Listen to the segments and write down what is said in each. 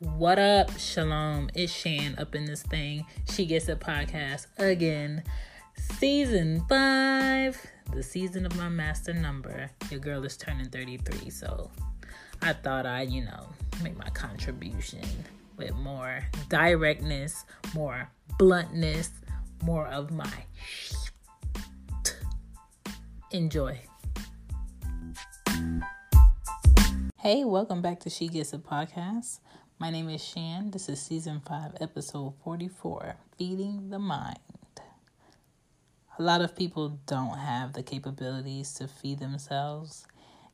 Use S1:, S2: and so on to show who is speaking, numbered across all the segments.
S1: What up, Shalom? It's Shan up in this thing. She Gets It podcast again. Season five, the season of my master number. Your girl is turning 33, so I thought I'd, you know, make my contribution with more directness, more bluntness, more of my enjoy. Hey, welcome back to She Gets It Podcast. My name is Shan. This is season 5, episode 44 Feeding the Mind. A lot of people don't have the capabilities to feed themselves,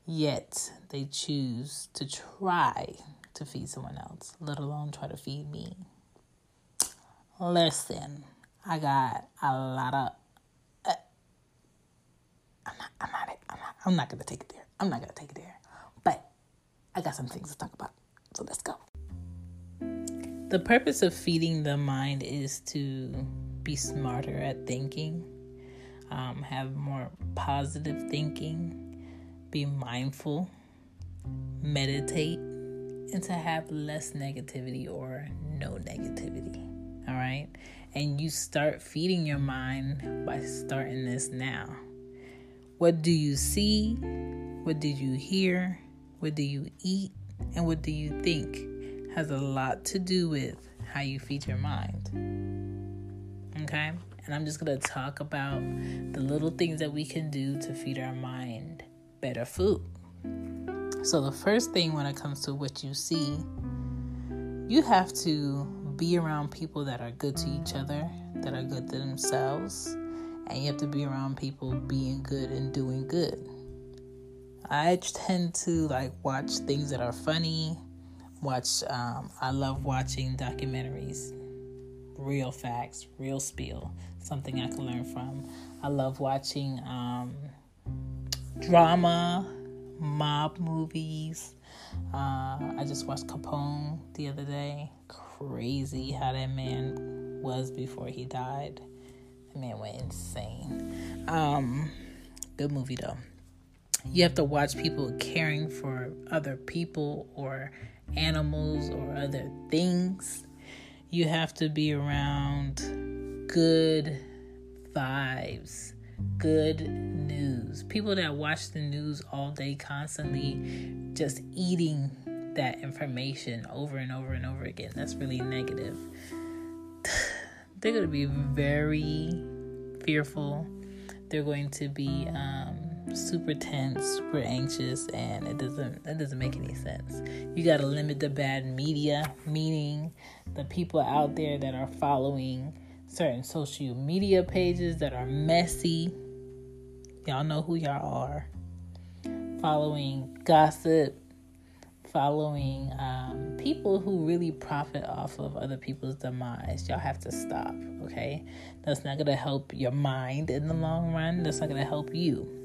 S1: yet they choose to try to feed someone else, let alone try to feed me. Listen, I got a lot of. Uh, I'm not. I'm not. I'm not. I'm not gonna take it there. I'm not gonna take it there. But I got some things to talk about. So let's go. The purpose of feeding the mind is to be smarter at thinking, um, have more positive thinking, be mindful, meditate, and to have less negativity or no negativity. All right. And you start feeding your mind by starting this now. What do you see? What did you hear? What do you eat? And what do you think? Has a lot to do with how you feed your mind. Okay? And I'm just going to talk about the little things that we can do to feed our mind better food. So, the first thing when it comes to what you see, you have to be around people that are good to each other, that are good to themselves, and you have to be around people being good and doing good. I tend to like watch things that are funny, watch um, i love watching documentaries. Real facts real spiel something i can learn from. I love watching um, drama mob movies. Uh, i just watched capone the other day. Crazy how that man was before he died. That man went insane. Um, good movie though. You have to watch people caring for other people or animals or other things. You have to be around good vibes, good news. People that watch the news all day, constantly just eating that information over and over and over again. That's really negative. They're going to be very fearful. They're going to be um, super tense, super anxious, and it doesn't that doesn't make any sense. You got to limit the bad media, meaning the people out there that are following certain social media pages that are messy. Y'all know who y'all are. Following gossip, following um, people who really profit off of other people's demise. Y'all have to stop, okay? That's not gonna help your mind in the long run. That's not gonna help you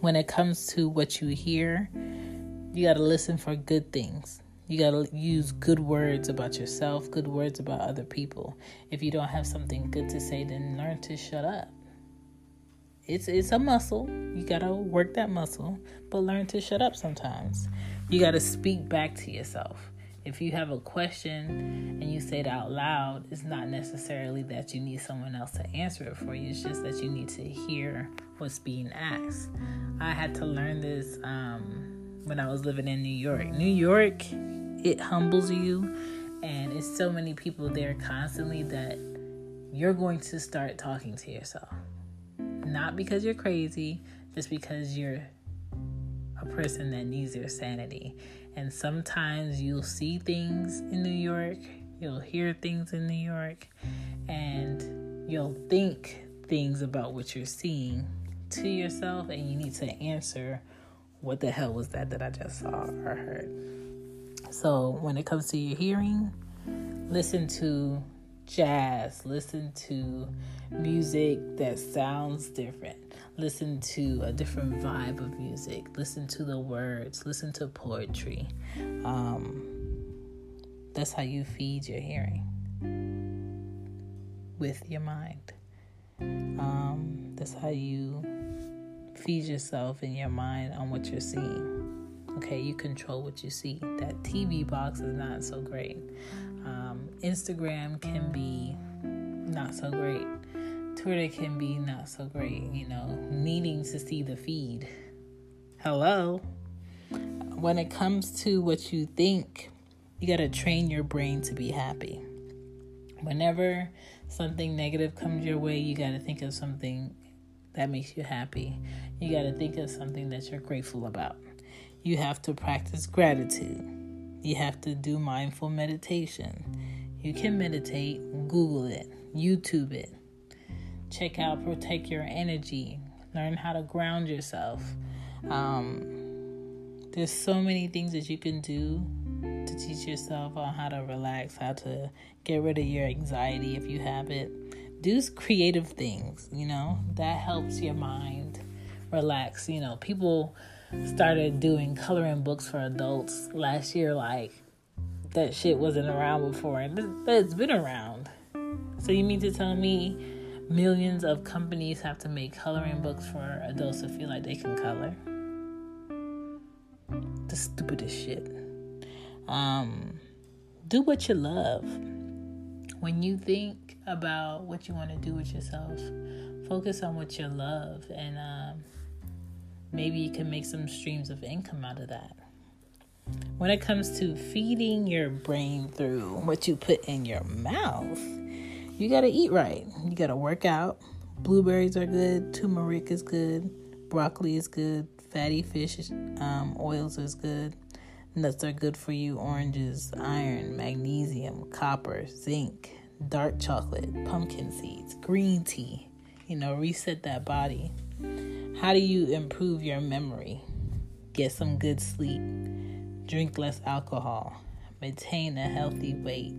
S1: when it comes to what you hear, you got to listen for good things. You got to use good words about yourself, good words about other people. If you don't have something good to say, then learn to shut up. It's it's a muscle. You got to work that muscle, but learn to shut up sometimes. You got to speak back to yourself. If you have a question and you say it out loud, it's not necessarily that you need someone else to answer it for you. It's just that you need to hear what's being asked. I had to learn this um, when I was living in New York. New York, it humbles you, and it's so many people there constantly that you're going to start talking to yourself. Not because you're crazy, just because you're a person that needs your sanity. And sometimes you'll see things in New York, you'll hear things in New York, and you'll think things about what you're seeing to yourself, and you need to answer what the hell was that that I just saw or heard. So, when it comes to your hearing, listen to jazz, listen to music that sounds different listen to a different vibe of music, listen to the words, listen to poetry. Um, that's how you feed your hearing with your mind. Um, that's how you feed yourself in your mind on what you're seeing. Okay, you control what you see. That TV box is not so great. Instagram can be not so great. Twitter can be not so great, you know, needing to see the feed. Hello? When it comes to what you think, you got to train your brain to be happy. Whenever something negative comes your way, you got to think of something that makes you happy. You got to think of something that you're grateful about. You have to practice gratitude. You have to do mindful meditation. You can meditate, Google it, YouTube it. Check out Protect Your Energy. Learn how to ground yourself. Um, there's so many things that you can do to teach yourself on how to relax, how to get rid of your anxiety if you have it. Do creative things, you know, that helps your mind relax. You know, people started doing coloring books for adults last year, like that shit wasn't around before, and it's been around. So you mean to tell me millions of companies have to make coloring books for adults to feel like they can color? The stupidest shit. Um, do what you love. When you think about what you want to do with yourself, focus on what you love, and um, maybe you can make some streams of income out of that. When it comes to feeding your brain through what you put in your mouth, you got to eat right. You got to work out. Blueberries are good. Turmeric is good. Broccoli is good. Fatty fish um, oils is good. Nuts are good for you. Oranges, iron, magnesium, copper, zinc, dark chocolate, pumpkin seeds, green tea. You know, reset that body. How do you improve your memory? Get some good sleep Drink less alcohol. Maintain a healthy weight.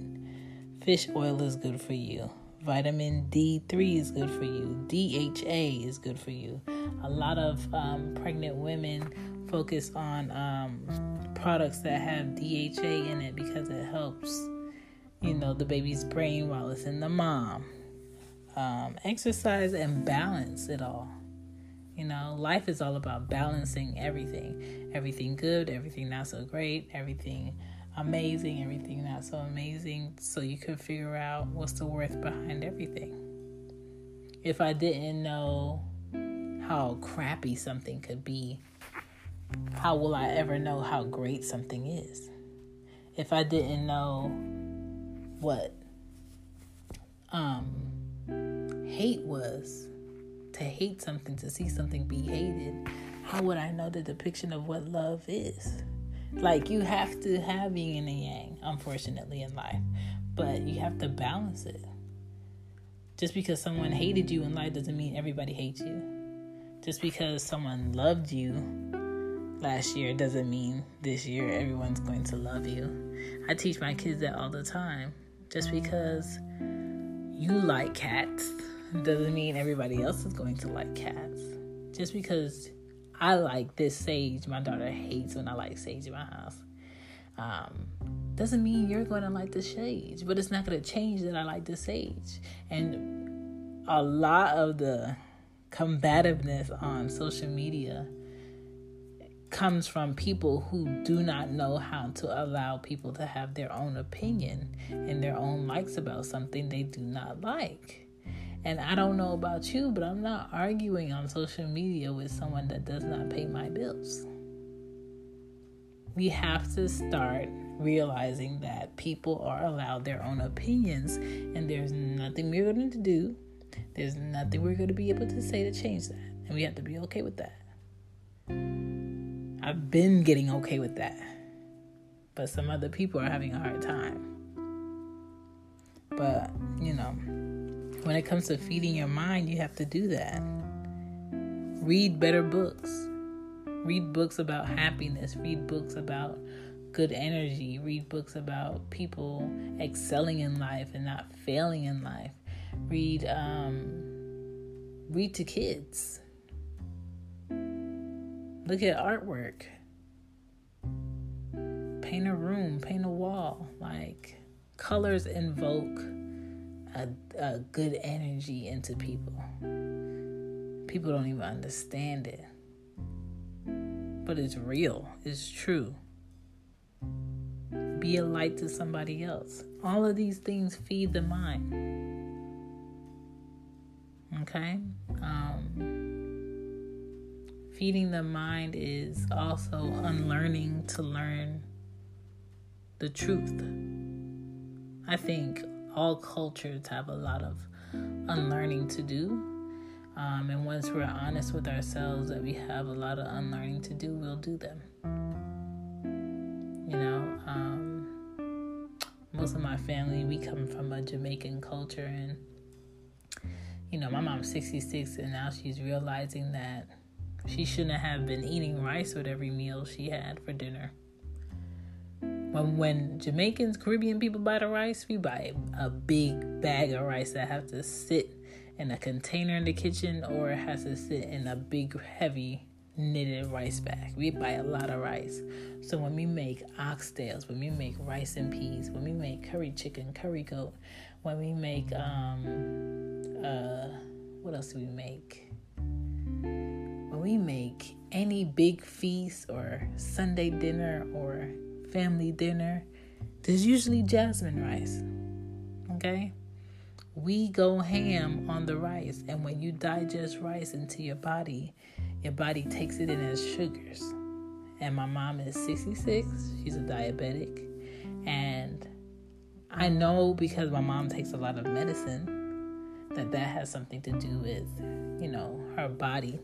S1: Fish oil is good for you. Vitamin D3 is good for you. DHA is good for you. A lot of um, pregnant women focus on um, products that have DHA in it because it helps, you know, the baby's brain while it's in the mom. Um, exercise and balance it all. You know, life is all about balancing everything. Everything good, everything not so great, everything amazing, everything not so amazing, so you can figure out what's the worth behind everything. If I didn't know how crappy something could be, how will I ever know how great something is? If I didn't know what um hate was, to hate something, to see something be hated, how would I know the depiction of what love is? Like, you have to have yin and yang, unfortunately, in life, but you have to balance it. Just because someone hated you in life doesn't mean everybody hates you. Just because someone loved you last year doesn't mean this year everyone's going to love you. I teach my kids that all the time. Just because you like cats doesn't mean everybody else is going to like cats. Just because I like this sage, my daughter hates when I like sage in my house. Um, doesn't mean you're going to like the sage, but it's not going to change that I like the sage. And a lot of the combativeness on social media comes from people who do not know how to allow people to have their own opinion and their own likes about something they do not like. And I don't know about you, but I'm not arguing on social media with someone that does not pay my bills. We have to start realizing that people are allowed their own opinions, and there's nothing we're going to do. There's nothing we're going to be able to say to change that. And we have to be okay with that. I've been getting okay with that. But some other people are having a hard time. But, you know, when it comes to feeding your mind, you have to do that. Read better books. Read books about happiness. Read books about good energy. Read books about people excelling in life and not failing in life. Read um, read to kids. Look at artwork. Paint a room, paint a wall. Like colors invoke a, a good energy into people. People don't even understand it. but it's real, it's true. Be a light to somebody else. All of these things feed the mind. Okay? Um, feeding the mind is also unlearning to learn the truth. I think all cultures have a lot of unlearning to do. Um, and once we're honest with ourselves that we have a lot of unlearning to do, we'll do them. You know, um, most of my family, we come from a Jamaican culture, and you know, my mom's 66, and now she's realizing that she shouldn't have been eating rice with every meal she had for dinner. When, when Jamaicans, Caribbean people buy the rice, we buy a big bag of rice that have to sit in a container in the kitchen or it has to sit in a big, heavy knitted rice bag. We buy a lot of rice. So when we make oxtails, when we make rice and peas, when we make curry chicken, curry goat, when we make um uh what else do we make? When we make any big feast or Sunday dinner or family dinner, there's usually jasmine rice. Okay? We go ham on the rice, and when you digest rice into your body, your body takes it in as sugars. And my mom is 66, she's a diabetic, and I know because my mom takes a lot of medicine that that has something to do with, you know, her body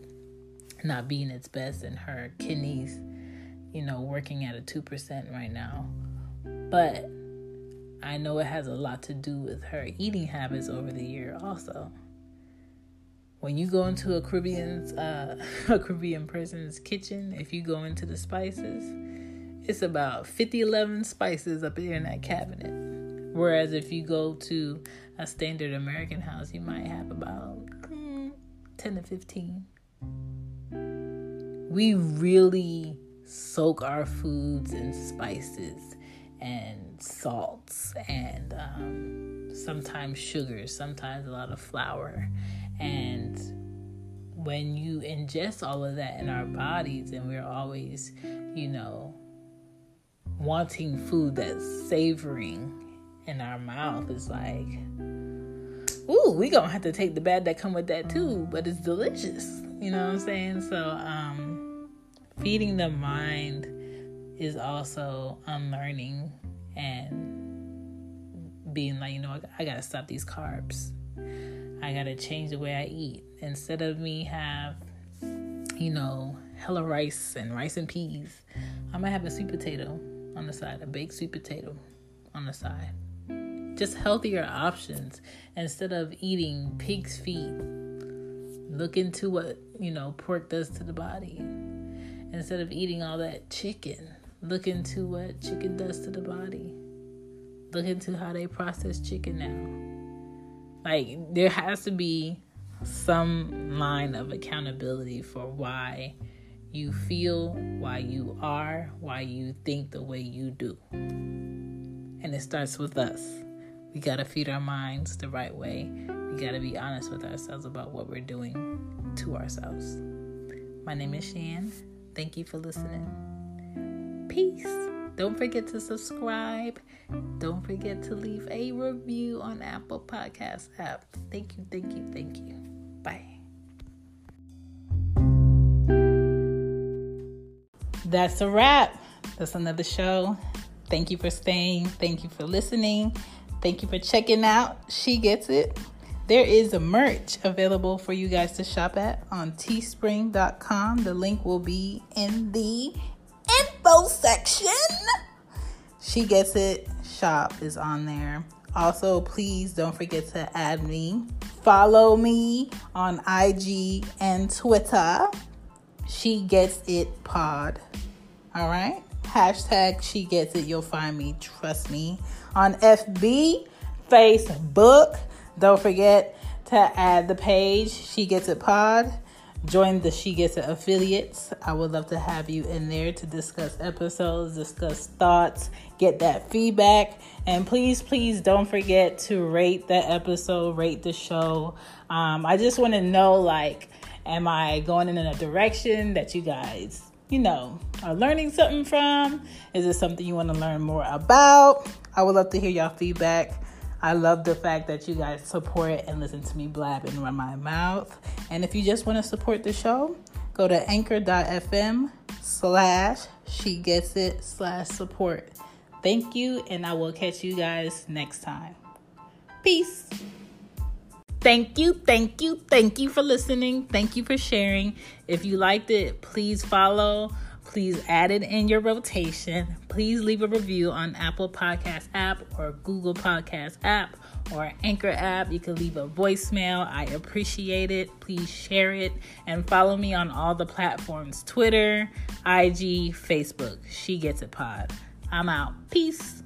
S1: not being its best and her kidneys you know, working at a 2% right now. But I know it has a lot to do with her eating habits over the year also. When you go into a Caribbean's uh, a Caribbean person's kitchen, if you go into the spices, it's about 50 11 spices up there in that cabinet. Whereas if you go to a standard American house, you might have about mm, 10 to 15. We really soak our foods in spices and salts and um, sometimes sugars, sometimes a lot of flour. And when you ingest all of that in our bodies, and we're always, you know, wanting food that's savoring in our mouth, it's like, ooh, we gonna have to take the bad that come with that too, but it's delicious. You know what I'm saying? So, um, feeding the mind is also um, unlearning and being like, you know, I gotta stop these carbs. I gotta change the way I eat. Instead of me have, you know, hella rice and rice and peas, I might have a sweet potato on the side, a baked sweet potato on the side. Just healthier options instead of eating pig's feet. Look into what, you know, pork does to the body instead of eating all that chicken. Look into what chicken does to the body. Look into how they process chicken now. Like, there has to be some line of accountability for why you feel, why you are, why you think the way you do. And it starts with us. We got to feed our minds the right way. We got to be honest with ourselves about what we're doing to ourselves. My name is Shan. Thank you for listening. Peace. Don't forget to subscribe. Don't forget to leave a review on Apple Podcast app. Thank you, thank you, thank you. Bye. That's a wrap. That's another show. Thank you for staying. Thank you for listening. Thank you for checking out. She gets it. There is a merch available for you guys to shop at on teespring.com. The link will be in the info section. She gets it. Shop is on there. Also, please don't forget to add me. Follow me on IG and Twitter. She gets it pod. All right. Hashtag she gets it. You'll find me. Trust me. On FB, Facebook. Don't forget to add the page She Gets It Pod. Join the She Gets It affiliates. I would love to have you in there to discuss episodes, discuss thoughts, get that feedback. And please, please don't forget to rate the episode, rate the show. Um, I just want to know like, am I going in a direction that you guys you know, are learning something from? Is it something you want to learn more about? I would love to hear y'all feedback. I love the fact that you guys support and listen to me blab and run my mouth. And if you just want to support the show, go to anchor.fm slash she gets it slash support. Thank you, and I will catch you guys next time. Peace. Thank you, thank you, thank you for listening. Thank you for sharing. If you liked it, please follow. Please add it in your rotation. Please leave a review on Apple Podcast app or Google Podcast app or Anchor app. You can leave a voicemail. I appreciate it. Please share it and follow me on all the platforms Twitter, IG, Facebook. She Gets It Pod. I'm out. Peace.